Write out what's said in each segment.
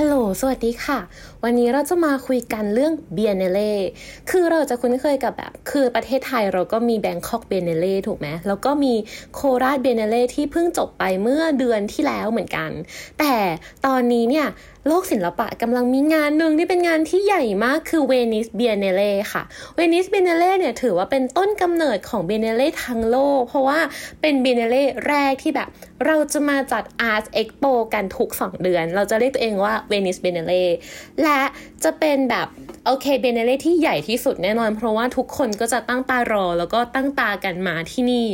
ฮัลโหล สวัสดีค่ะ วันนี้เราจะมาคุยกันเรื่องเบียนเนเล่ คือเราจะคุ้นเคยกับแบบ คือประเทศไทยเราก็มี Bangkok Biennale ถูกไหม แล้วก็มีโคราชเบียนเนเล่ที่เพิ่งจบไปเมื่อเดือนที่แล้วเหมือนกัน แต่ตอนนี้เนี่ย โลกศิลปะกำลังมีงานหนึ่งที่เป็นงานที่ใหญ่มากคือเวนิสเบียเนเล่ค่ะเวนิสเบียเนเล่เนี่ยถือว่าเป็นต้นกำเนิดของเบียเนเล่ทั้งโลก เพราะว่าเป็นเบียเนเล่แรกที่แบบ เราจะมาจัด art expo กันทุก 2 เดือน เราจะเรียกตัวเองว่าเวนิสเบียเนเล่และจะเป็นแบบ โอเคเบเนเล่ที่ใหญ่ที่สุดแน่นอน เพราะว่าทุกคนก็จะตั้งตารอ แล้วก็ตั้งตากันมาที่นี่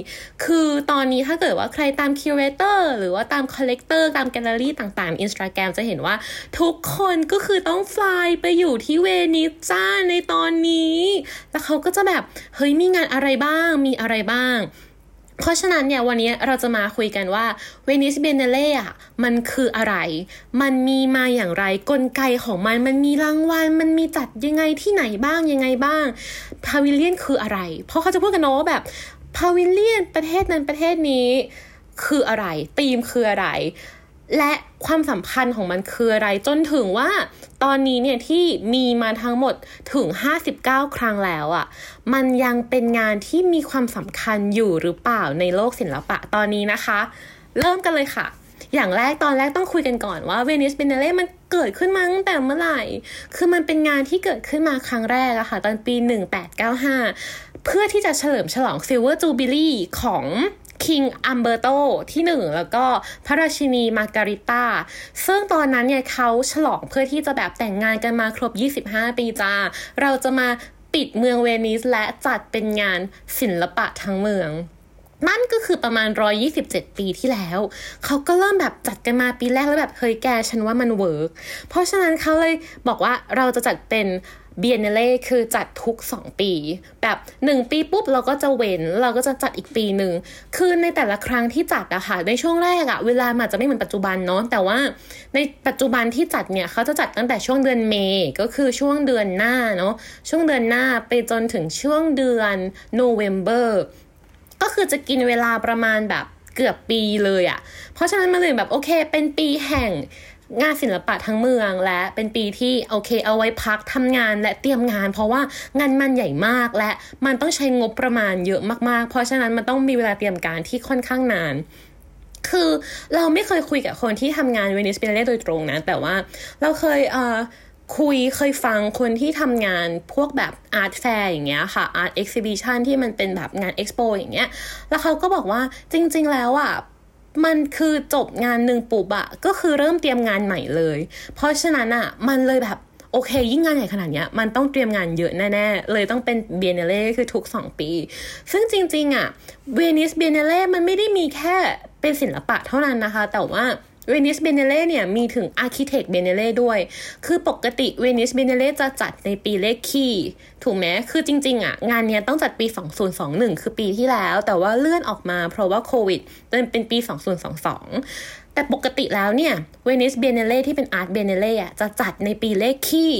คือตอนนี้ถ้าเกิดว่าใครตาม curator หรือว่าตาม collector ตามแกลเลอรี่ต่างๆอินสตาแกรมจะเห็นว่าทุกคนก็คือต้อง fly ไปอยู่ที่เวนิสจ้าในตอนนี้ แล้วเขาก็จะแบบ เฮ้ยมีงานอะไรบ้างมีอะไรบ้าง เพราะฉะนั้นเนี่ยวันนี้เราจะมาคุยกันว่าเวนิสเบเนเล่อะมันคืออะไร มันมีมาอย่างไรกลไกของมัน มันมีรางวัล มันมีจัดยังไงที่ไหนบ้างยังไงบ้างพาวิเลียนคืออะไร เพราะเขาจะพูดกันเนาะว่าแบบพาวิเลียนประเทศนั้นประเทศนี้คืออะไรธีมคืออะไร และความสัมพันธ์ของมันคืออะไรจนถึงว่า ตอนนี้เนี่ยที่มีมาทั้งหมดถึง 59 ครั้งแล้วอะ่ะ มันยังเป็นงานที่มีความสำคัญอยู่หรือเปล่าในโลกศิลปะตอนนี้นะคะ เริ่มกันเลยค่ะ อย่างแรกตอนแรกต้องคุยกันก่อนว่าเวนิสเบเนเล่มันเกิดขึ้นมาตั้งแต่เมื่อไหร่ คือมันเป็นงานที่เกิดขึ้นมาครั้งแรกอะค่ะ ตอนปี 1895 เพื่อที่จะเฉลิมฉลอง Silver Jubilee ของ King Umberto ที่หนึ่งแล้วก็พระราชินีมาร์เกริต้าซึ่งตอนนั้นเนี่ยเขาฉลองเพื่อที่จะแบบแต่งงานกันมาครบ 25 ปีจ้า เราจะมาปิดเมืองเวนิสและจัดเป็นงานศิลปะทั้งเมืองนั่นก็คือประมาณ 127 ปีที่แล้ว เขาก็เริ่มแบบจัดกันมาปีแรกแล้วแบบเฮ้ยแกฉันว่ามัน work เพราะฉะนั้นเขาเลยบอกว่าเราจะจัดเป็น เบียนเนเล่คือจัดทุก 2 ปี แบบ 1 ปีปุ๊บเราก็จะเว้น เราก็จะจัดอีกปีหนึ่งคือในแต่ละครั้งที่จัดอะค่ะในช่วงแรกอะเวลามันจะไม่เหมือนปัจจุบันเนาะแต่ว่าในปัจจุบันที่จัดเนี่ยเขาจะจัดตั้งแต่ช่วงเดือน May ก็คือช่วงเดือนหน้าเนาะช่วงเดือนหน้าไปจนถึงช่วงเดือนโนเวมเบอร์ก็คือจะกินเวลาประมาณแบบเกือบปีเลยอะเพราะฉะนั้นมาเลยแบบโอเค เป็นปีแห่ง งานศิลปะทั้งเมืองและเป็นปีที่โอเคเอาไว้พักทำงานและเตรียมงาน เพราะว่างานมันใหญ่มากและมันต้องใช้งบประมาณเยอะมากๆ เพราะฉะนั้นมันต้องมีเวลาเตรียมการที่ค่อนข้างนานคือเราไม่เคยคุยกับคนที่ทำงานเวนิสเปเล่โดยตรงนะ แต่ว่าเราเคยเอ่อคุยเคยฟังคนที่ทำงานพวกแบบ art fair อย่างเงี้ยค่ะ art exhibition ที่มันเป็นแบบงานเอ็กซ์โปอย่างเงี้ย แล้วเขาก็บอกว่าจริง ๆ แล้วอะ มันคือจบงานหนึ่งปุ๊บอะก็คือเริ่มเตรียมงานใหม่เลย เพราะฉะนั้นอะมันเลยแบบโอเค ยิ่งงานใหญ่ขนาดเนี้ยมันต้องเตรียมงานเยอะแน่ๆ เลยต้องเป็นเบียนเนเล่คือทุก 2 ปี ซึ่งจริง ๆอะ Venice Biennale มันไม่ได้มีแค่เป็นศิลปะเท่านั้นนะคะ แต่ว่า Venice Biennale เนี่ยมีถึง architect Biennale ด้วย คือปกติ Venice Biennale จะจัดในปีเลขคี่ ถูกไหมคือจริงๆอะ งานเนี้ยต้องจัดปี 2021 คือปีที่แล้ว แต่ว่าเลื่อนออกมาเพราะว่าโควิดจนเป็นปี 2022 แต่ปกติแล้วเนี่ย Venice Biennale ที่เป็น art Biennale อะจะจัดในปีเลขคี่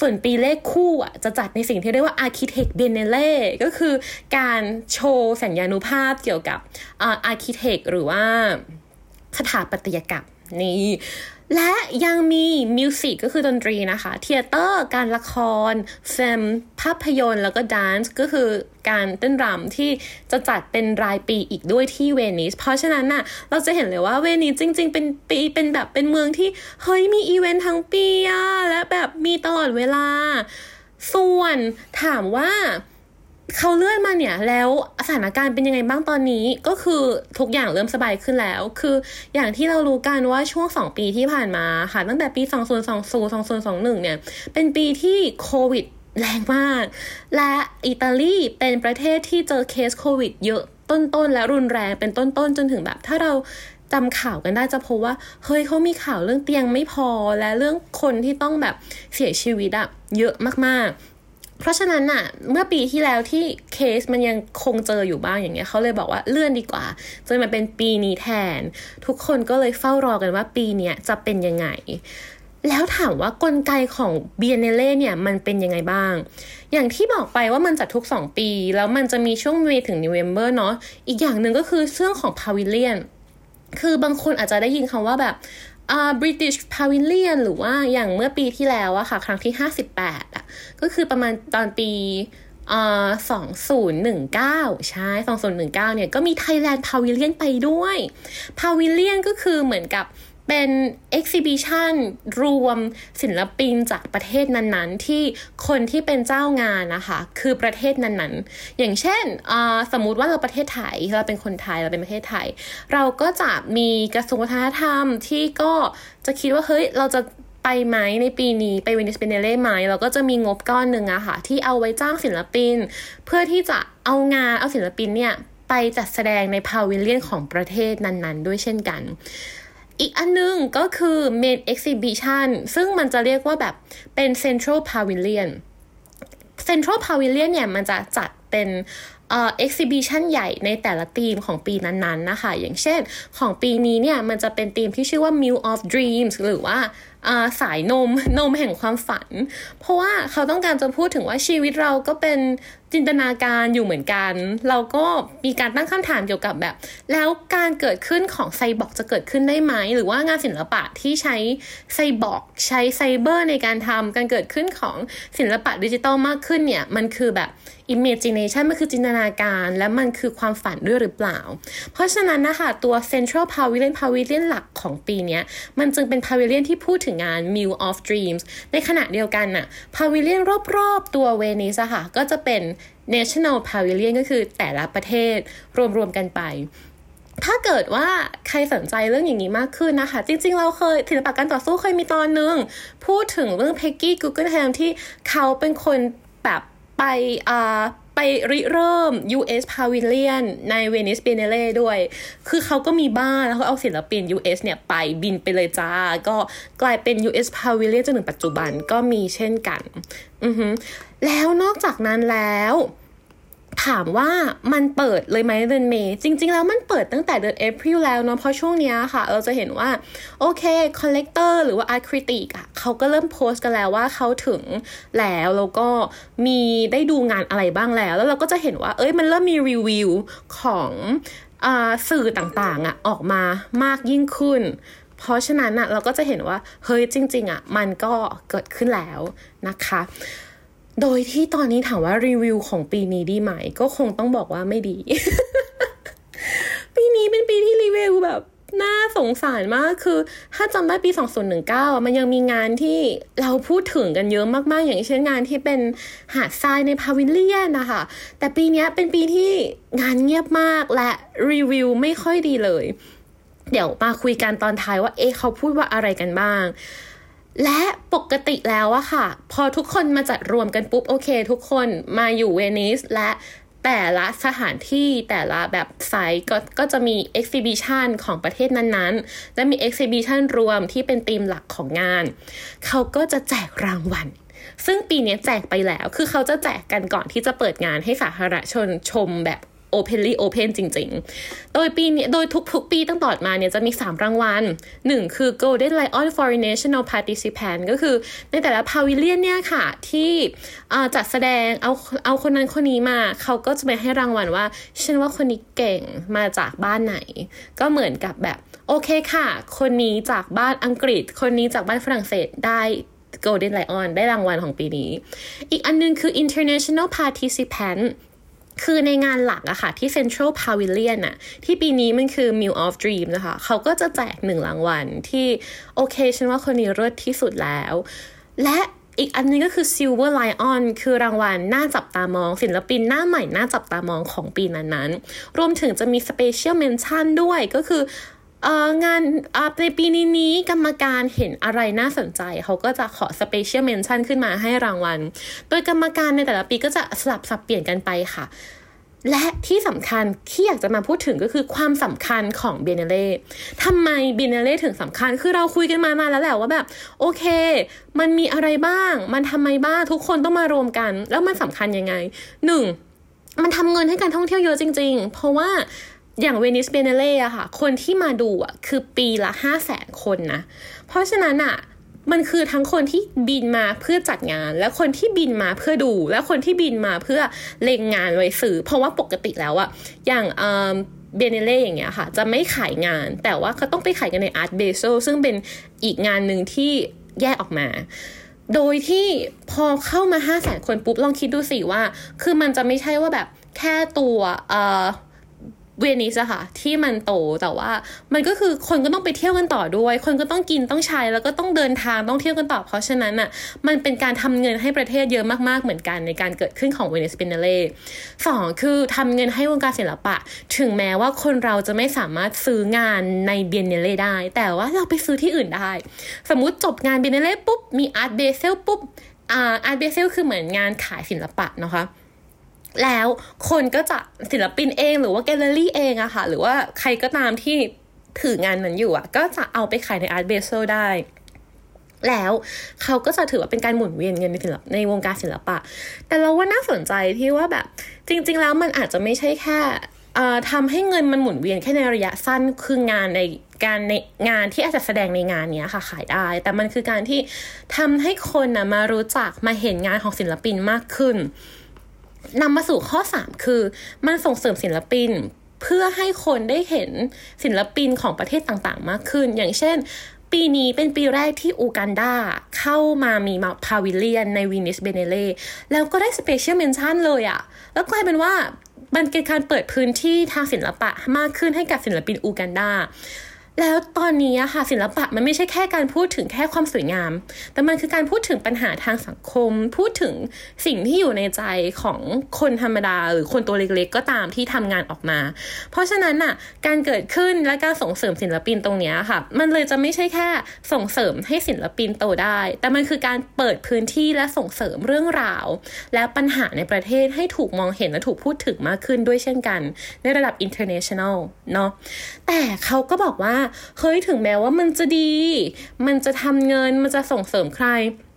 ส่วนปีเลขคู่อะจะจัดในสิ่งที่เรียกว่า architect Biennaleก็คือการโชว์แสนยานุภาพเกี่ยวกับ architect หรือว่า สถาปัตยกรรมนี่และยังมี music ก็คือดนตรีนะคะ theater การละครเฟมภาพยนตร์แล้วก็ dance ก็คือการเต้นรำที่จะจัดเป็นรายปีอีกด้วยที่เวนิส เพราะฉะนั้นน่ะเราจะเห็นเลยว่าเวนิสจริง ๆ เป็นปีเป็นแบบเป็นเมืองที่ เฮ้ยมีอีเวนต์ทั้งปีอะและแบบมีตลอดเวลา ส่วนถามว่า เขาเลื่อนมาเนี่ยแล้วสถานการณ์เป็นยังไงบ้างตอนนี้ก็คือทุกอย่างเริ่มสบายขึ้นแล้ว คืออย่างที่เรารู้กันว่าช่วง 2 ปีที่ผ่านมาค่ะ ตั้งแต่ปี 2020 2021 เนี่ย เป็นปีที่โควิดแรงมาก และอิตาลีเป็นประเทศที่เจอเคสโควิดเยอะต้นๆ และรุนแรงเป็นต้นๆ จนถึงแบบถ้าเราจำข่าวกันได้จะพบว่า เฮ้ยเขามีข่าวเรื่องเตียงไม่พอและเรื่องคนที่ต้องแบบเสียชีวิตอะเยอะมากๆ เพราะฉะนั้นน่ะเมื่อปีที่แล้วที่เคสมันยังคงเจออยู่บ้างอย่างเงี้ยเขาเลยบอกว่าเลื่อนดีกว่าจนมาเป็นปีนี้แทน ทุกคนก็เลยเฝ้ารอกันว่าปีเนี้ยจะเป็นยังไง แล้วถามว่ากลไกของเบียนเนเล่เนี่ยมันเป็นยังไงบ้าง อย่างที่บอกไปว่ามันจัดทุก 2 ปี แล้วมันจะมีช่วงเมถึงน o เวมเบอร์เนาะอีกอย่างหนึ่งก็คือเรื่องของ pavilion คือบางคนอาจจะได้ยินคำว่าแบบ British Pavilion หรือว่าอย่างเมื่อปีที่แล้วอะค่ะ ครั้งที่ 58อะก็คือประมาณตอนปีสองศูนย์หนึ่งเก้าใช่สองศูนย์หนึ่งเก้าเนี่ยก็มี Thailand Pavilion ไปด้วย pavilion ก็คือเหมือนกับ เป็น exhibition รวมศิลปินจากประเทศนั้นๆ ที่คนที่เป็นเจ้างานนะคะ คือประเทศนั้นๆ อย่างเช่นสมมุติว่าเราประเทศไทยเราเป็นคนไทยเราเป็นประเทศไทย เราก็จะมีกระทรวงวัฒนธรรมที่ก็จะคิดว่าเฮ้ยเราจะไปไหมในปีนี้ไปเวนิสเปเนเล่ไหมเราก็จะมีงบก้อนหนึ่งอะค่ะ ที่เอาไว้จ้างศิลปิน เพื่อที่จะเอางานเอาศิลปินเนี่ย ไปจัดแสดงในพาวิเลียนของประเทศนั้นๆ ด้วยเช่นกัน อีกอันนึงก็คือ Main Exhibition ซึ่งมันจะเรียกว่าแบบเป็น Central Pavilion Central Pavilion เนี่ยมันจะจัดเป็นเอ่อ exhibition ใหญ่ในแต่ละธีมของปีนั้นๆนะคะ อย่างเช่นของปีนี้เนี่ย มันจะเป็นธีมที่ชื่อว่า Mill of Dreams หรือว่า สายนมนมแห่งความฝัน เพราะว่าเขาต้องการจะพูดถึงว่าชีวิตเราก็เป็นจินตนาการอยู่เหมือนกัน เราก็มีการตั้งคำถามเกี่ยวกับแบบ แล้วการเกิดขึ้นของไซบอร์กจะเกิดขึ้นได้ไหม หรือว่างานศิลปะที่ใช้ไซบอร์กใช้ไซเบอร์ในการทำการเกิดขึ้นของศิลปะดิจิตอลมากขึ้นเนี่ย มันคือแบบ imagination มันคือจินตนาการ และมันคือความฝันด้วยหรือเปล่า เพราะฉะนั้นนะคะตัว central pavilion pavilion หลักของปีนี้มันจึงเป็น pavilion ที่พูดถึงงาน Milk of Dreams ในขณะเดียวกันน่ะ pavilion รอบๆ ตัวเวนิสค่ะ ก็จะเป็น national pavilion ก็คือแต่ละประเทศรวมๆกันไปถ้าเกิดว่าใครสนใจเรื่องอย่างนี้มากขึ้นนะคะ จริงๆ เราเคยศิลปะการต่อสู้เคยมีตอนนึง พูดถึงเรื่อง Peggy Guggenheim ที่เขาเป็นคนแบบไปอ่า ไปริเริ่ม US Pavilion ในเวนิสเบเนเล่ด้วย คือเขาก็มีบ้านแล้วเขาเอาศิลปิน US เนี่ยไปบินไปเลยจ้า ก็กลายเป็น US Pavilion จนถึงปัจจุบันก็มีเช่นกัน อือฮึแล้วนอกจากนั้นแล้ว ถามว่ามันเปิดเลยไหมเดือน May จริง ๆ แล้วมันเปิดตั้งแต่เดือน April แล้วเนาะเพราะช่วงนี้ค่ะ เราจะเห็นว่า โอเค collector หรือว่า art critic อะเขาก็เริ่มโพสต์กันแล้วว่าเขาถึงแล้ว แล้วก็มีได้ดูงานอะไรบ้างแล้ว แล้วเราก็จะเห็นว่า เอ้ยมันเริ่มมีรีวิวของสื่อต่างๆอะออกมามากยิ่งขึ้นเพราะฉะนั้นอะเราก็จะเห็นว่าเฮ้ยจริง ๆอะมันก็เกิดขึ้นแล้วนะคะ โดยที่ตอนนี้ถามว่ารีวิวของปีนี้ดีไหม ก็คงต้องบอกว่าไม่ดี ปีนี้เป็นปีที่รีวิวแบบน่าสงสารมากคือ ถ้าจำได้ปี 2019 มันยังมีงานที่เราพูดถึงกันเยอะมากๆ อย่างเช่นงานที่เป็นหาดทรายในพาวิเลียนนะคะ แต่ปีนี้เป็นปีที่งานเงียบมากและรีวิวไม่ค่อยดีเลย เดี๋ยวมาคุยกันตอนท้ายว่าเอ๊ะเขาพูดว่าอะไรกันบ้าง และปกติแล้วอะค่ะ พอทุกคนมาจัดรวมกันปุ๊บ โอเค ทุกคนมาอยู่เวนิสและแต่ละสถานที่แต่ละแบบ site ก็ก็จะมี exhibition ของประเทศนั้นๆ และมี exhibition รวมที่เป็นธีมหลักของงาน เขาก็จะแจกรางวัล ซึ่งปีนี้แจกไปแล้ว คือเขาจะแจกกันก่อนที่จะเปิดงานให้สาธารณชนชมแบบ Openly Open จริง ๆ โดยปีนี้โดยทุกๆ ปีตั้งต่อมาเนี่ยจะมี 3 รางวัล 1 คือ Golden Lion Foreign National Participant ก็คือในแต่ละพาวิเลียนเนี่ยค่ะ ที่จัดแสดงเอาเอาคนนั้นคนนี้มา เขาก็จะไปให้รางวัลว่า ฉันว่าคนนี้เก่งมาจากบ้านไหน ก็เหมือนกับแบบ โอเคค่ะ คนนี้จากบ้านอังกฤษ คนนี้จากบ้านฝรั่งเศสได้ Golden Lion ได้รางวัลของปีนี้ อีกอันนึงคือ International Participant คือในงานหลักอะค่ะ ที่ Central Pavilion อะที่ปีนี้มันคือ Milk of Dream นะคะ เขาก็จะแจกหนึ่งรางวัลที่โอเคฉันว่าคนนี้เลิศที่สุดแล้ว และอีกอันนึงก็คือ Silver Lion คือรางวัลน่าจับตามอง ศิลปินหน้าใหม่น่าจับตามองของปีนั้นๆ รวมถึงจะมี Special Mention ด้วยก็คือ งานในปีนี้นี้กรรมการเห็นอะไรน่าสนใจ เขาก็จะขอ special mention ขึ้นมาให้รางวัล โดยกรรมการในแต่ละปีก็จะสลับสับเปลี่ยนกันไปค่ะ และที่สำคัญที่อยากจะมาพูดถึงก็คือความสำคัญของเบเนเล่ทำไมเบเนเล่ถึงสำคัญ คือเราคุยกันมามาแล้วแหละว่าแบบ โอเค มันมีอะไรบ้าง มันทำไมบ้าง ทุกคนต้องมารวมกัน แล้วมันสำคัญยังไงหนึ่งมันทำเงินให้การท่องเที่ยวเยอะจริง ๆ เพราะว่า อย่างเวนิสเบเนเล่อะค่ะ คนที่มาดูอะคือปีละห้าแสนคนนะ เพราะฉะนั้นอะมันคือทั้งคนที่บินมาเพื่อจัดงาน และคนที่บินมาเพื่อดู และคนที่บินมาเพื่อเล็งงานไว้สื่อ เพราะว่าปกติแล้วอะอย่างเบเนเล่อย่างเงี้ยค่ะ จะไม่ขายงาน แต่ว่าเขาต้องไปขายกันในอาร์ตเบโซซึ่งเป็นอีกงานหนึ่งที่แยกออกมา โดยที่พอเข้ามาห้าแสนคนปุ๊บลองคิดดูสิว่า คือมันจะไม่ใช่ว่าแบบแค่ตัวเอ่อ เวนิสอะค่ะที่มันโตแต่ว่ามันก็คือคนก็ต้องไปเที่ยวกันต่อด้วย คนก็ต้องกินต้องใช้แล้วก็ต้องเดินทางต้องเที่ยวกันต่อเพราะฉะนั้นอะมันเป็นการทำเงินให้ประเทศเยอะมากๆเหมือนกันในการเกิดขึ้นของเวนิสเบเนเล่สองคือทำเงินให้วงการศิลปะ ถึงแม้ว่าคนเราจะไม่สามารถซื้องานในเบเนเล่ได้ แต่ว่าเราไปซื้อที่อื่นได้ สมมุติจบงานเบเนเล่ปุ๊บมีอาร์ตเบเซลปุ๊บอาอาร์ตเบเซลคือเหมือนงานขายศิลปะนะคะ แล้วคนก็จะศิลปินเองหรือว่าแกลเลอรี่เองอะค่ะ หรือว่าใครก็ตามที่ถืองานนั้นอยู่อะก็จะเอาไปขายในอาร์ตเบเซได้ แล้วเขาก็จะถือว่าเป็นการหมุนเวียนเงินในศิลปในวงการศิลปะ แต่เราว่าน่าสนใจที่ว่าแบบจริง ๆ แล้วมันอาจจะไม่ใช่แค่ทำให้เงินมันหมุนเวียนแค่ในระยะสั้นคืองานในการในงานที่อาจจะแสดงในงานนี้ค่ะขายได้ แต่มันคือการที่ทำให้คนนะมารู้จักมาเห็นงานของศิลปินมากขึ้น นำมาสู่ข้อ 3 คือ มันส่งเสริมศิลปิน เพื่อให้คนได้เห็นศิลปินของประเทศต่างๆ มากขึ้น อย่างเช่น ปีนี้เป็นปีแรกที่อูกันดาเข้ามามีมา pavilion ใน Venice Biennale แล้วก็ได้ special mention เลยอะแล้วกลายเป็นว่ามันเป็นการเปิดพื้นที่ทางศิลปะมากขึ้นให้กับศิลปินอูกันดา แล้วตอนนี้ค่ะศิลปะมันไม่ใช่แค่การพูดถึงแค่ความสวยงาม แต่มันคือการพูดถึงปัญหาทางสังคม พูดถึงสิ่งที่อยู่ในใจของคนธรรมดา หรือคนตัวเล็กๆ ก็ตามที่ทำงานออกมา เพราะฉะนั้นอะการเกิดขึ้นและการส่งเสริมศิลปินตรงนี้ค่ะ มันเลยจะไม่ใช่แค่ส่งเสริมให้ศิลปินโตได้ แต่มันคือการเปิดพื้นที่และส่งเสริมเรื่องราว และปัญหาในประเทศให้ถูกมองเห็นและถูกพูดถึงมากขึ้นด้วยเช่นกัน ในระดับ international เนาะแต่เขาก็บอกว่าเฮ้ยถึงแม้ว่ามันจะดี มันจะทำเงินมันจะส่งเสริมใคร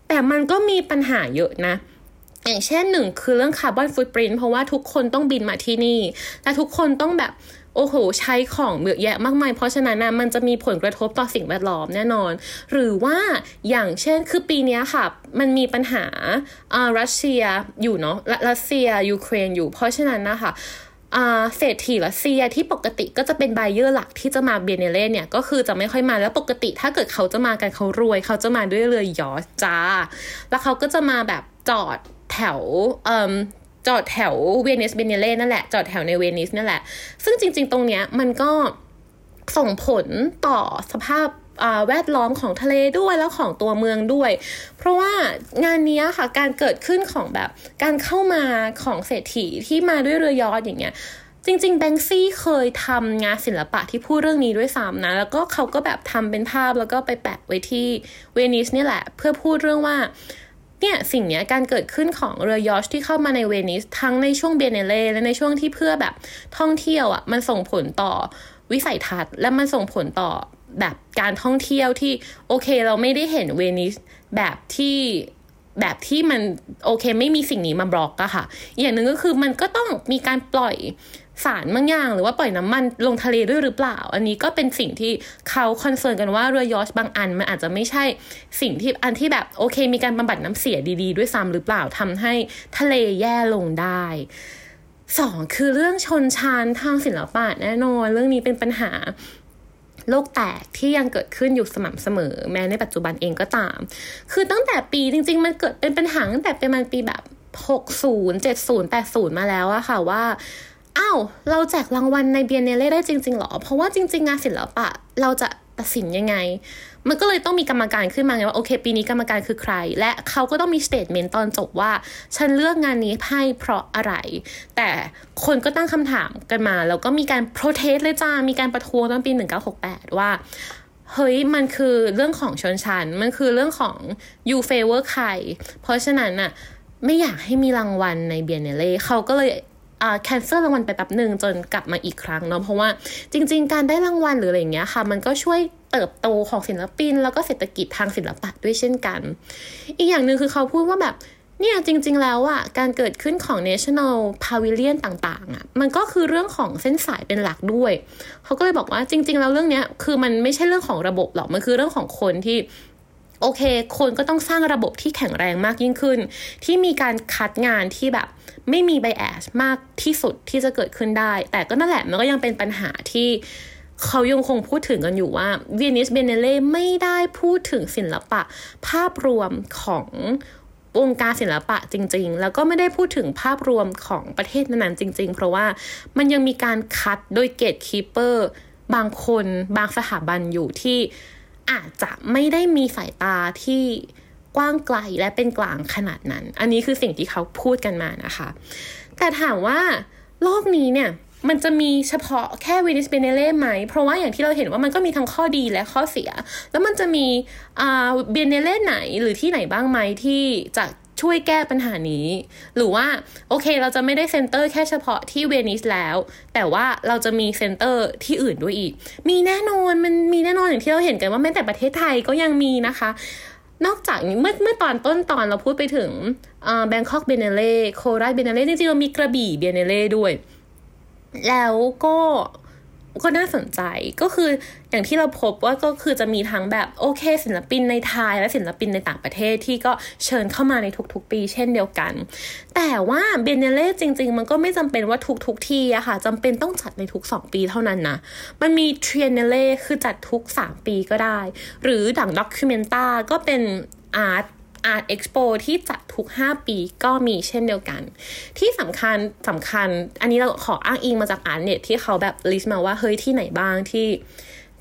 แต่มันก็มีปัญหาเยอะนะอย่างเช่นหนึ่งคือเรื่องคาร์บอนฟุตปรินเพราะว่าทุกคนต้องบินมาที่นี่และทุกคนต้องแบบโอ้โห ใช้ของเยอะแยะมากมาย เพราะฉะนั้นนะมันจะมีผลกระทบต่อสิ่งแวดล้อมแน่นอน หรือว่าอย่างเช่นคือปีนี้ค่ะ มันมีปัญหาอ่ารัสเซียอยู่เนาะรัสเซียยูเครนอยู่ เพราะฉะนั้นนะคะ เศรษฐีรัสเซียที่ปกติก็จะเป็นไบเออร์หลักที่จะมาเบเนเล่เนี่ยก็คือจะไม่ค่อยมาแล้วปกติถ้าเกิดเขาจะมากันเขารวย เขาจะมาด้วยเรือยอชจ้า แล้วเขาก็จะมาแบบจอดแถวเอ่อจอดแถวเวนิสเบเนเล่นั่นแหละ จอดแถวในเวนิสนั่นแหละ ซึ่งจริง ๆ ตรงเนี้ยมันก็ส่งผลต่อสภาพ แวดล้อมของทะเลด้วยแล้วของตัวเมืองด้วย เพราะว่างานนี้ค่ะการเกิดขึ้นของแบบการเข้ามาของเศรษฐีที่มาด้วยเรือยอชอย่างเงี้ยจริงๆแบงซี่เคยทำงานศิลปะที่พูดเรื่องนี้ด้วยซ้ำนะ แล้วก็เขาก็แบบทำเป็นภาพแล้วก็ไปแปะไว้ที่เวนิสนี่แหละ เพื่อพูดเรื่องว่าเนี่ยสิ่งนี้การเกิดขึ้นของเรือยอชที่เข้ามาในเวนิส ทั้งในช่วงเบเนเล่และในช่วงที่เพื่อแบบท่องเที่ยวอะ่ะมันส่งผลต่อวิสัยทัศน์ และมันส่งผลต่อ แบบการท่องเที่ยวที่โอเคเราไม่ได้เห็นเวนิสแบบที่แบบที่มันโอเคไม่มีสิ่งนี้มาบล็อกอะค่ะ อย่างหนึ่งก็คือมันก็ต้องมีการปล่อยสารบางอย่าง หรือว่าปล่อยน้ำมันลงทะเลด้วยหรือเปล่า อันนี้ก็เป็นสิ่งที่เขาคอนเซิร์นกันว่าเรือยอชบางอัน มันอาจจะไม่ใช่สิ่งที่อันที่แบบโอเค มีการบำบัดน้ำเสียดี ๆ ด้วยซ้ำหรือเปล่าทำให้ทะเลแย่ลงได้สองคือเรื่องชนชั้นทางศิลปะแน่นอน เรื่องนี้เป็นปัญหา โลกแตกที่ยังเกิดขึ้นอยู่สม่ำเสมอ แม้ในปัจจุบันเองก็ตาม คือตั้งแต่ปีจริง ๆ มันเกิดเป็นปัญหาตั้งแต่ประมาณปีแบบ 60 70 80 มาแล้วอะค่ะว่าอ้าวเราแจกรางวัลในเบียนเนเล่ได้จริงๆหรอ เพราะว่าจริง ๆ งานศิลปะเราจะตัดสินยังไง มันก็เลยต้องมีกรรมการขึ้นมาไงว่าโอเค ปีนี้กรรมการคือใคร และเขาก็ต้องมีสเตทเมนต์ตอนจบว่า ฉันเลือกงานนี้ให้เพราะอะไร แต่คนก็ตั้งคำถามกันมา แล้วก็มีการ protest เลยจ้า มีการประท้วงตอนปี 1968 ว่าเฮ้ยมันคือเรื่องของชนชั้น มันคือเรื่องของ you favor ใคร เพราะฉะนั้นน่ะไม่อยากให้มีรางวัลในเบียนเนเล่เขาก็เลย cancel รางวัลไปแป๊บหนึ่งจนกลับมาอีกครั้งเนาะเพราะว่าจริง ๆ การได้รางวัลหรืออะไรเงี้ยค่ะ มันก็ช่วยเติบโตของศิลปิน แล้วก็เศรษฐกิจทางศิลปะด้วยเช่นกัน อีกอย่างหนึ่งคือเขาพูดว่าแบบเนี่ยจริง ๆ แล้วอะ่ะการเกิดขึ้นของ National Pavilion ต่างๆอะ่ะมันก็คือเรื่องของเส้นสายเป็นหลักด้วย เขาก็เลยบอกว่าจริง ๆ แล้วเรื่องเนี้ยคือมันไม่ใช่เรื่องของระบบหรอกมันคือเรื่องของคนที่ โอเค คนก็ต้องสร้างระบบที่แข็งแรงมากยิ่งขึ้น ที่มีการคัดงานที่แบบไม่มีไบแอสมากที่สุดที่จะเกิดขึ้นได้ แต่ก็นั่นแหละมันก็ยังเป็นปัญหาที่เขายังคงพูดถึงกันอยู่ว่าเวนิสเบเนเล่ไม่ได้พูดถึงศิลปะ ภาพรวมของวงการศิลปะจริง ๆ แล้วก็ไม่ได้พูดถึงภาพรวมของประเทศนั้นๆจริง ๆ เพราะว่ามันยังมีการคัดโดยเกตคีเปอร์บางคนบางสถาบันอยู่ที่ อาจจะไม่ได้มีสายตาที่กว้างไกลและเป็นกลางขนาดนั้น อันนี้คือสิ่งที่เขาพูดกันมานะคะ แต่ถามว่าโลกนี้เนี่ยมันจะมีเฉพาะแค่วินิสเบเนเล่ไหม เพราะว่าอย่างที่เราเห็นว่ามันก็มีทั้งข้อดีและข้อเสีย แล้วมันจะมีเบเนเล่ไหนหรือที่ไหนบ้างไหมที่จะ ช่วยแก้ปัญหานี้ หรือว่าโอเคเราจะไม่ได้ center แค่เฉพาะที่เวนิสแล้ว แต่ว่าเราจะมี center ที่อื่นด้วยอีก มีแน่นอนมันมีแน่นอนอย่างที่เราเห็นกันว่าแม้แต่ประเทศไทยก็ยังมีนะคะนอกจากเมื่อเมื่อตอนต้นตอนเราพูดไปถึง Bangkok Biennale โคราชเบเนเล่จริงๆเรามีกระบี่เบเนเล่ด้วย แล้วก็ ก็น่าสนใจก็คืออย่างที่เราพบว่าก็คือจะมีทั้งแบบโอเค ศิลปินในไทยและศิลปินในต่างประเทศที่ก็เชิญเข้ามาในทุกๆปี เช่นเดียวกัน แต่ว่าเบเนเล่จริง ๆ มันก็ไม่จำเป็นว่าทุกๆที่อะค่ะจำเป็นต้องจัดในทุก 2 ปีเท่านั้นนะ มันมี triennale คือจัดทุก 3 ปีก็ได้ หรือดัง Documenta ก็เป็น art art expo ที่จัดทุก 5 ปีก็มีเช่นเดียวกัน ที่สำคัญสำคัญ อันนี้เราขออ้างอิงมาจาก Artnet ที่เขาแบบ list มาว่า เฮ้ยที่ไหนบ้างที่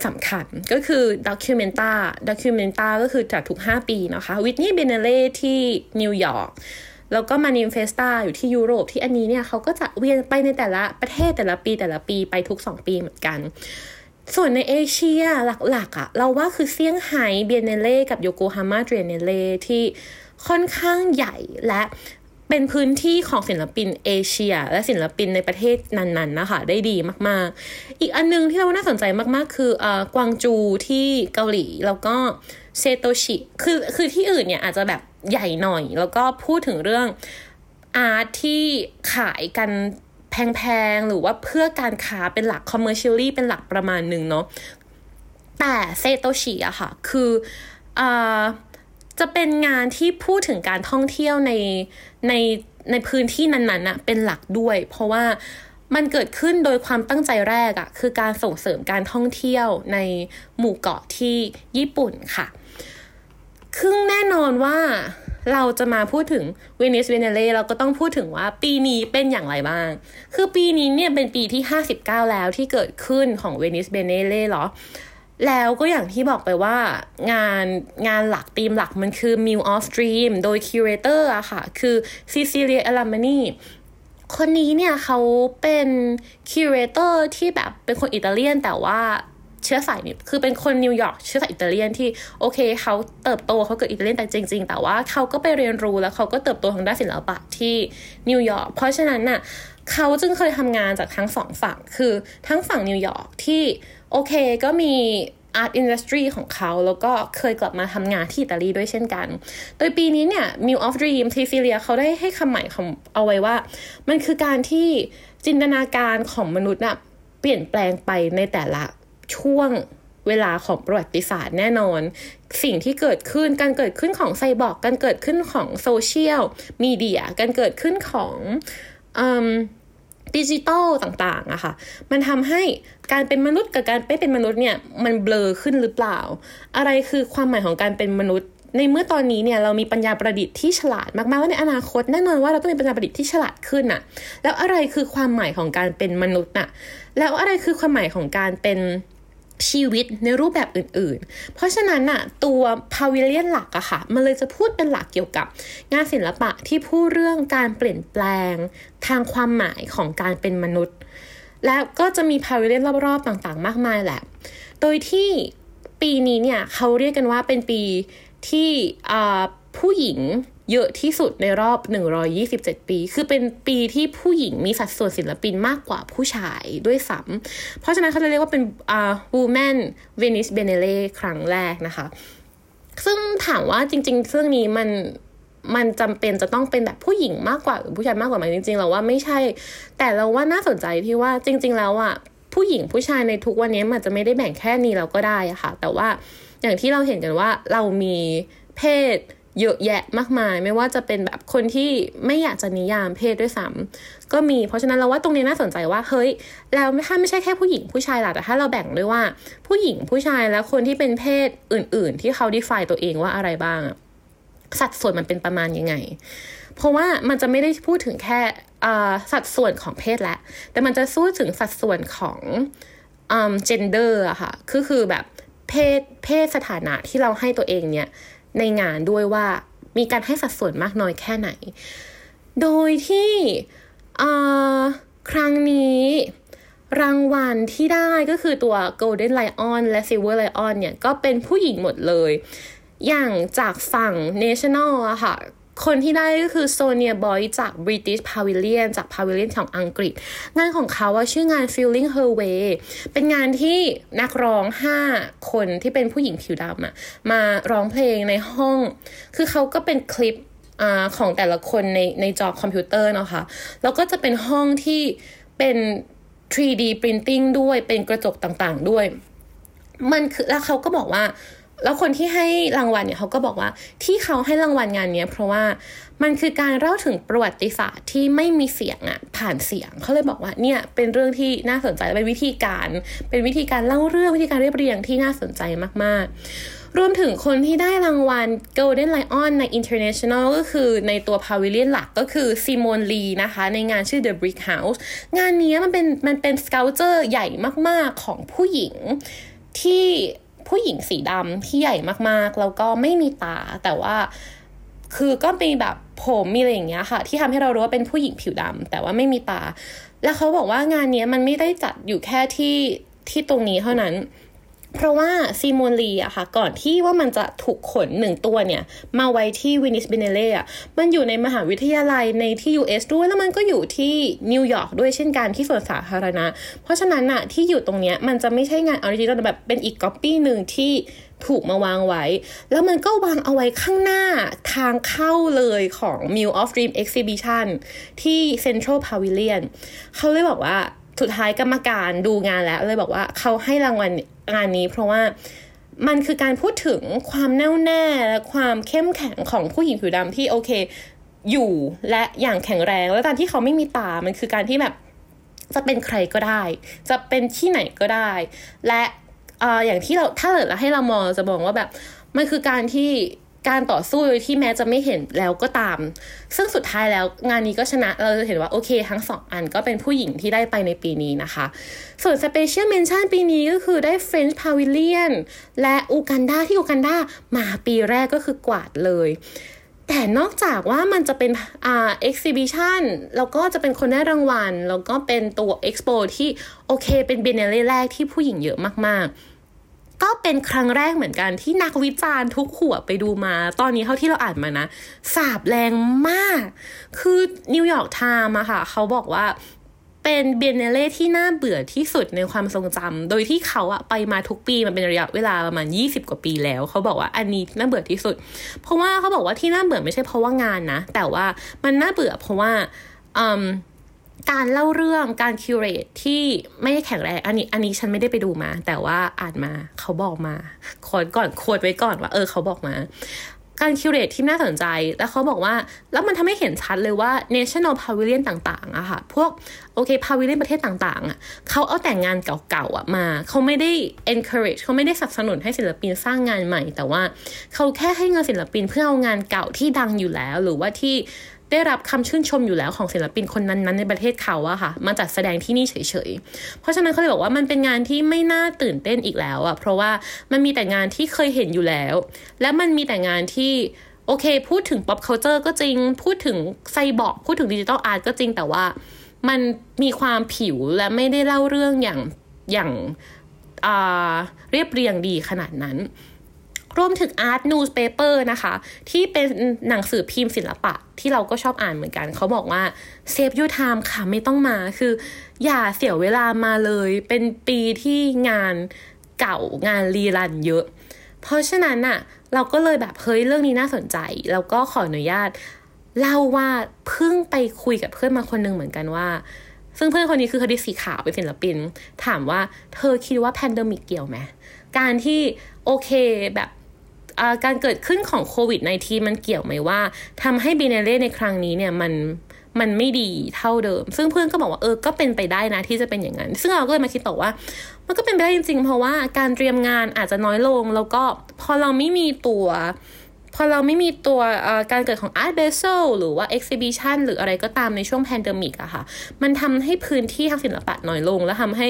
สำคัญก็คือ Documenta Documenta ก็คือจัดทุก 5 ปีนะคะ Whitney Biennale ที่นิวยอร์กแล้วก็ Manifesta อยู่ที่ยุโรปที่อันนี้เนี่ยเขาก็จะเวียนไปในแต่ละประเทศแต่ละปีแต่ละปีไปทุก 2 ปีเหมือนกัน ส่วนในเอเชียหลักๆอะ่ะ เราว่าคือเซี่ยงไฮ้เบียนเนเล่กับโยโกฮาม่า Triennale ที่ค่อนข้างใหญ่และเป็นพื้นที่ของศิลปินเอเชีย และศิลปินในประเทศนั้นๆนะคะได้ดีมากๆ อีกอันนึงที่เราน่าสนใจมากๆ คืออกวางจูที่เกาหลี แล้วก็เซโตชิคือคือที่อื่นเนี่ยอาจจะแบบใหญ่หน่อย แล้วก็พูดถึงเรื่องอาร์ตที่ขายกัน แพงๆ หรือว่าเพื่อการค้าเป็นหลัก commercially เป็นหลักประมาณหนึ่งเนาะแต่เซโตชิอะค่ะ คืออจะเป็นงานที่พูดถึงการท่องเที่ยวในในในพื้นที่นั้นๆอะเป็นหลักด้วย เพราะว่ามันเกิดขึ้นโดยความตั้งใจแรกอะคือการส่งเสริมการท่องเที่ยวในหมู่เกาะที่ญี่ปุ่นค่ะคือแน่นอนว่า เราจะมาพูดถึงเวนิสเวเนเล่เราก็ต้องพูดถึงว่าปีนี้เป็นอย่างไรบ้าง คือปีนี้เนี่ยเป็นปีที่ 59 แล้วที่เกิดขึ้นของ Venice Biennale หรอ แล้วก็อย่างที่บอกไปว่างานงานหลักธีมหลักมันคือ Milk of Dream โดย curator อะค่ะ คือ Cecilia Alemani คนนี้เนี่ยเขาเป็น curator ที่แบบเป็นคนอิตาเลียนแต่ว่า เชื้อสายนี่คือเป็นคนนิวยอร์กเชื้อสายอิตาเลียนที่โอเคเขาเติบโตเขาเกิดอิตาเลียนแต่จริง ๆ แต่ว่าเขาก็ไปเรียนรู้แล้วเขาก็เติบโตทางด้านศิลปะที่นิวยอร์กเพราะฉะนั้นน่ะเขาจึงเคยทำงานจากทั้งสองฝั่งคือทั้งฝั่งนิวยอร์กที่โอเคก็มี art industry ของเขาแล้วก็เคยกลับมาทำงานที่อิตาลีด้วยเช่นกัน โดยปีนี้เนี่ย Meal of Dream ทีฟิเลียเขาได้ให้ความหมายของเอาไว้ว่า มันคือการที่จินตนาการของมนุษย์น่ะเปลี่ยนแปลงไปในแต่ละ ช่วงเวลาของประวัติศาสตร์แน่นอน สิ่งที่เกิดขึ้นการเกิดขึ้นของไซบอร์กการเกิดขึ้นของโซเชียลมีเดียการเกิดขึ้นของดิจิตอลต่างๆอะค่ะ มันทำให้การเป็นมนุษย์กับการไม่เป็นมนุษย์เนี่ยมันเบลอขึ้นหรือเปล่า อะไรคือความหมายของการเป็นมนุษย์ในเมื่อตอนนี้เนี่ยเรามีปัญญาประดิษฐ์ที่ฉลาดมากๆแล้วในอนาคตแน่นอนว่าเราต้องมีปัญญาประดิษฐ์ที่ฉลาดขึ้นอะแล้วอะไรคือความหมายของการเป็นมนุษย์อะแล้วอะไรคือความหมายของการเป็น ชีวิตในรูปแบบอื่นๆ เพราะฉะนั้นน่ะตัวพาวิเลียนหลักอะค่ะมันเลยจะพูดเป็นหลักเกี่ยวกับ งานศิลปะที่พูดเรื่องการเปลี่ยนแปลงทางความหมายของการเป็นมนุษย์ แล้วก็จะมีพาวิเลียนรอบๆต่างๆ มากมายแหละ โดยที่ปีนี้เนี่ยเขาเรียกกันว่าเป็นปีที่ผู้หญิง เยอะที่สุดในรอบ 127 ปี คือเป็นปีที่ผู้หญิงมีสัดส่วนศิลปินมากกว่าผู้ชายด้วยซ้ำเพราะฉะนั้นเขาจะเรียกว่าเป็นอ่า woman Venice Biennale ครั้งแรกนะคะ ซึ่งถามว่าจริงๆ เรื่องนี้มันมันจำเป็นจะต้องเป็นแบบผู้หญิงมากกว่าหรือผู้ชายมากกว่าไหมจริงๆเราว่าไม่ใช่ แต่เราว่าน่าสนใจที่ว่าจริง ๆ แล้วอะผู้หญิงผู้ชายในทุกวันนี้มันจะไม่ได้แบ่งแค่นี้เราก็ได้อะค่ะ แต่ว่าอย่างที่เราเห็นกันว่าเรามีเพศ เยอะแยะมากมาย ไม่ว่าจะเป็นแบบคนที่ไม่อยากจะนิยามเพศด้วยซ้ำก็มี เพราะฉะนั้นเราว่าตรงนี้น่าสนใจว่าเฮ้ยแล้วถ้าไม่ใช่แค่ผู้หญิงผู้ชายล่ะแต่ถ้าเราแบ่งด้วยว่า ผู้หญิงผู้ชายและคนที่เป็นเพศอื่น ๆ ที่เขาดีไฟตัวเองว่าอะไรบ้าง สัดส่วนมันเป็นประมาณยังไง เพราะว่ามันจะไม่ได้พูดถึงแค่สัดส่วนของเพศแล้วแต่มันจะสู้ถึงสัดส่วนของเจนเดอร์อะค่ะคือคือแบบเพศเพศสถานะที่เราให้ตัวเองเนี่ย ในงานด้วยว่ามีการให้สัดส่วนมากน้อยแค่ไหน โดยที่ครั้งนี้รางวัลที่ได้ก็คือตัว Golden Lion และ Silver Lion เนี่ย ก็เป็นผู้หญิงหมดเลย อย่างจากฝั่ง National อะค่ะ คนที่ได้ก็คือโซเนียบอยจาก British Pavilion จาก Pavilion ของอังกฤษ งานของเขาว่าชื่องาน Feeling Her Way เป็นงานที่นักร้อง 5 คนที่เป็นผู้หญิงผิวดำอะมาร้องเพลงในห้อง คือเขาก็เป็นคลิปอของแต่ละคนในในจอคอมพิวเตอร์เนาะคะ่ะแล้วก็จะเป็นห้องที่เป็น 3D printing ด้วยเป็นกระจกต่างๆด้วย มันคือแล้วเขาก็บอกว่า แล้วคนที่ให้รางวัลเนี่ยเขาก็บอกว่าที่เขาให้รางวัลงานนี้เพราะว่ามันคือการเล่าถึงประวัติศาสตร์ที่ไม่มีเสียงอะผ่านเสียงเขาเลยบอกว่าเนี่ยเป็นเรื่องที่น่าสนใจเป็นวิธีการ เป็นวิธีการเล่าเรื่องวิธีการเรียบเรียงที่น่าสนใจมากๆ รวมถึงคนที่ได้รางวัล Golden Lion ใน International ก็คือในตัว Pavilion หลักก็คือ Simone Leigh นะคะ ในงานชื่อ The Brick House งานนี้มันเป็นมันเป็น sculpture ใหญ่มากๆของผู้หญิงที่ ผู้หญิงสีดำที่ใหญ่มากๆ แล้วก็ไม่มีตา แต่ว่าคือก็มีแบบผมมีอะไรอย่างเงี้ยค่ะ ที่ทำให้เรารู้ว่าเป็นผู้หญิงผิวดำแต่ว่าไม่มีตา แล้วเขาบอกว่างานนี้มันไม่ได้จัดอยู่แค่ที่ที่ตรงนี้เท่านั้น เพราะว่า Simone Leigh อะค่ะ ก่อนที่ว่ามันจะถูกขนหนึ่งตัวเนี่ย มาไว้ที่ Venice Biennale อะมันอยู่ในมหาวิทยาลัยในที่ US ด้วย แล้วมันก็อยู่ที่นิวยอร์กด้วยเช่นกันที่สวนสาธารณะ เพราะฉะนั้นอะที่อยู่ตรงเนี้ยมันจะไม่ใช่งาน original แบบเป็นอีกก๊อปปี้หนึ่งที่ถูกมาวางไว้ แล้วมันก็วางเอาไว้ข้างหน้าทางเข้าเลยของ Milk of Dream Exhibition ที่ Central Pavilion เขาเลยบอกว่าสุดท้ายกรรมการดูงานแล้วเลยบอกว่าเขาให้รางวัล งานนี้ เพราะว่ามันคือการพูดถึงความแน่วแน่และความเข้มแข็งของผู้หญิงผิวดำที่โอเค อยู่และอย่างแข็งแรง แล้วการที่เขาไม่มีตา มันคือการที่แบบจะเป็นใครก็ได้ จะเป็นที่ไหนก็ได้ และอย่างที่เราถ้าเราให้เรามองจะมองว่าแบบมันคือการที่ การต่อสู้โดยที่แม้จะไม่เห็นแล้วก็ตาม ซึ่งสุดท้ายแล้วงานนี้ก็ชนะเราจะเห็นว่าโอเค ทั้งสองอันก็เป็นผู้หญิงที่ได้ไปในปีนี้นะคะ ส่วน special mention ปีนี้ก็คือได้ French Pavilion และอูกันดาที่อูกันดามาปีแรกก็คือกวาดเลยแต่นอกจากว่ามันจะเป็นอ่า exhibition แล้วก็จะเป็นคนได้รางวัล แล้วก็เป็นตัวเอ็กซ์โปที่โอเค เป็นเบเนเล่แรกที่ผู้หญิงเยอะมากๆ ก็เป็นครั้งแรกเหมือนกันที่นักวิจารณ์ทุกหัวไปดูมา ตอนนี้เท่าที่เราอ่านมานะ สับแรงมาก คือ New York Times อะค่ะ เขาบอกว่าเป็นเบียนเนเล่ที่น่าเบื่อที่สุดในความทรงจำโดยที่เขาอะไปมาทุกปีมันเป็นระยะเวลาประมาณ 20 กว่าปีแล้ว เขาบอกว่าอันนี้น่าเบื่อที่สุด เพราะว่าเขาบอกว่าที่น่าเบื่อไม่ใช่เพราะว่างานนะ แต่ว่ามันน่าเบื่อเพราะว่าอืม การเล่าเรื่องการคิวเรตที่ไม่ได้แข็งแรงอันนี้อันนี้ฉันไม่ได้ไปดูมา แต่ว่าอ่านมาเขาบอกมาคดก่อนโคดไว้ก่อนว่า เออเขาบอกมา การคิวเรตที่น่าสนใจ แล้วเขาบอกว่า แล้วมันทำให้เห็นชัดเลยว่า national pavilion ต่างๆอะค่ะพวกโอเค pavilion ประเทศต่างๆอะเขาเอาแต่งงานเก่าๆอะมา เขาไม่ได้ encourage เขาไม่ได้สนับสนุนให้ศิลปินสร้างงานใหม่ แต่ว่าเขาแค่ให้เงินศิลปินเพื่อเอางานเก่าที่ดังอยู่แล้วหรือว่าที่ ได้รับคำชื่นชมอยู่แล้วของศิลปินคนนั้นๆในประเทศเขาอะค่ะ มาจัดแสดงที่นี่เฉยๆ เพราะฉะนั้นเขาเลยบอกว่ามันเป็นงานที่ไม่น่าตื่นเต้นอีกแล้วอะเพราะว่ามันมีแต่งานที่เคยเห็นอยู่แล้ว และมันมีแต่งานที่โอเค พูดถึง pop culture ก็จริง พูดถึงไซบอร์กพูดถึงดิจิตอลอาร์ตก็จริงแต่ว่ามันมีความผิวและไม่ได้เล่าเรื่องอย่างอย่างเรียบเรียงดีขนาดนั้น รวมถึง Art Newspaper นะคะ ที่เป็นหนังสือพิมพ์ศิลปะที่เราก็ชอบอ่านเหมือนกัน เขาบอกว่า save your time ค่ะไม่ต้องมาคือ อย่าเสียเวลามาเลย เป็นปีที่งานเก่างานรีรันเยอะ เพราะฉะนั้นอะเราก็เลยแบบเฮ้ยเรื่องนี้น่าสนใจ แล้วก็ขออนุญาตเล่าว่าเพิ่งไปคุยกับเพื่อนมาคนหนึ่งเหมือนกันว่า ซึ่งเพื่อนคนนี้คือคดีสีขาวเป็นศิลปิน ถามว่าเธอคิดว่า pandemic เกี่ยวไหมการที่โอเคแบบ การเกิดขึ้นของโควิด -19 มันเกี่ยวไหมว่าทำให้บีเนเล่ในครั้งนี้เนี่ยมันมันไม่ดีเท่าเดิม ซึ่งเพื่อนก็บอกว่าเออ ก็เป็นไปได้นะที่จะเป็นอย่างนั้น ซึ่งเราก็เลยมาคิดต่อว่า มันก็เป็นไปได้จริงๆ เพราะว่าการเตรียมงานอาจจะน้อยลง แล้วก็พอเราไม่มีตัว พอเราไม่มีตัวการเกิดของ Art Basel หรือว่า Exhibition หรืออะไรก็ตามในช่วง pandemic อะค่ะ มันทำให้พื้นที่ทางศิลปะน้อยลง แล้วทำให้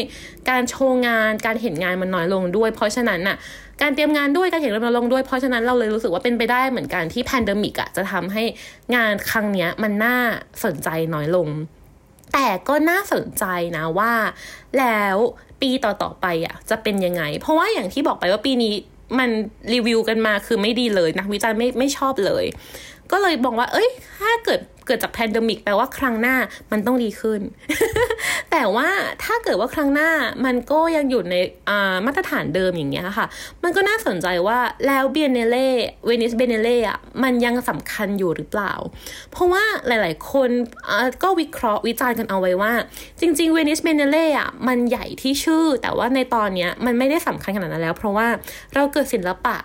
การโชว์งาน การเห็นงานมันน้อยลงด้วย เพราะฉะนั้นอะการเตรียมงานด้วย การเห็นงานน้อยลงด้วย เพราะฉะนั้นเราเลยรู้สึกว่าเป็นไปได้เหมือนกันที่ pandemic อะจะทำให้งานครั้งนี้มันน่าสนใจน้อยลง แต่ก็น่าสนใจนะว่า แล้วปีต่อๆไปอะจะเป็นยังไง เพราะว่าอย่างที่บอกไปว่าปีนี้ มันรีวิวกันมาคือไม่ดีเลยนักวิจารณ์ไม่ไม่ชอบเลย ก็เลยบอกว่า เอ้ย ถ้าเกิดเกิดจาก pandemic แปลว่าครั้งหน้ามันต้องดีขึ้น แต่ว่าถ้าเกิดว่าครั้งหน้ามันก็ยังอยู่ในมาตรฐานเดิมอย่างเงี้ยค่ะ มันก็น่าสนใจว่าแล้ว biennale Venice Biennale อะมันยังสำคัญอยู่หรือเปล่า เพราะว่าหลาย ๆ คนก็วิเคราะห์วิจารณ์กันเอาไว้ว่า จริง ๆ Venice Biennale อะมันใหญ่ที่ชื่อ แต่ว่าในตอนเนี้ยมันไม่ได้สำคัญขนาดนั้นแล้ว เพราะว่าเราเกิดศิลปะ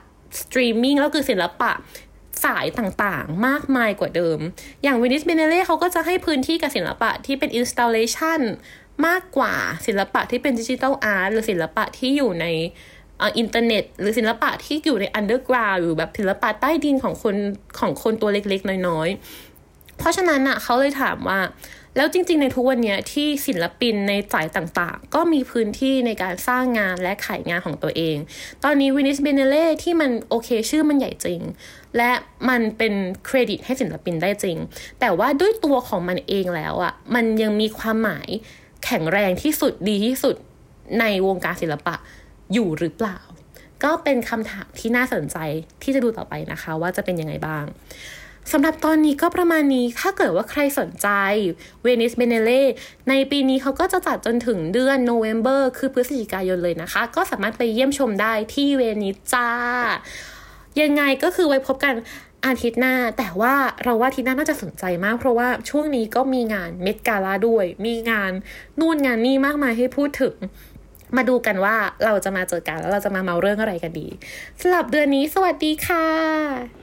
สตรีมมิ่งแล้วคือศิลปะ สายต่างๆ มากมายกว่าเดิม อย่าง Venice Biennale เขาก็จะให้พื้นที่กับศิลปะที่เป็น installation มากกว่าศิลปะที่เป็น digital art หรือศิลปะที่อยู่ในอินเทอร์เน็ต หรือศิลปะที่อยู่ใน underground หรือแบบศิลปะใต้ดินของคนของคนตัวเล็กๆ น้อยๆ เพราะฉะนั้นอะเขาเลยถามว่า แล้วจริง ๆ ในทุกวันนี้ที่ศิลปินในสายต่างๆ ก็มีพื้นที่ในการสร้างงานและขายงานของตัวเอง ตอนนี้ Venice Biennale ที่มันโอเคชื่อมันใหญ่จริง และมันเป็นเครดิตให้ศิลปินได้จริง แต่ว่าด้วยตัวของมันเองแล้วอ่ะมันยังมีความหมายแข็งแรงที่สุดดีที่สุดในวงการศิลปะอยู่หรือเปล่า ก็เป็นคำถามที่น่าสนใจที่จะดูต่อไปนะคะ ว่าจะเป็นยังไงบ้าง สำหรับตอนนี้ก็ประมาณนี้ถ้าเกิดว่าใครสนใจเวนิสเบเนเล่ในปีนี้เขาก็จะจัดจนถึงเดือนโนเวม ber คือพฤศจิกายนเลยนะคะ ก็สามารถไปเยี่ยมชมได้ที่เวนิสจ้า ยังไงก็คือไว้พบกันอาทิตย์หน้า แต่ว่าเราว่าอาทิตย์หน้าน่าจะสนใจมาก เพราะว่าช่วงนี้ก็มีงานเมดกาลาด้วย มีงานนู่นงานนี่มากมายให้พูดถึง มาดูกันว่าเราจะมาเจอกันแล้วเราจะมาเมาเรื่องอะไรกันดีสำหรับเดือนนี้สวัสดีค่ะ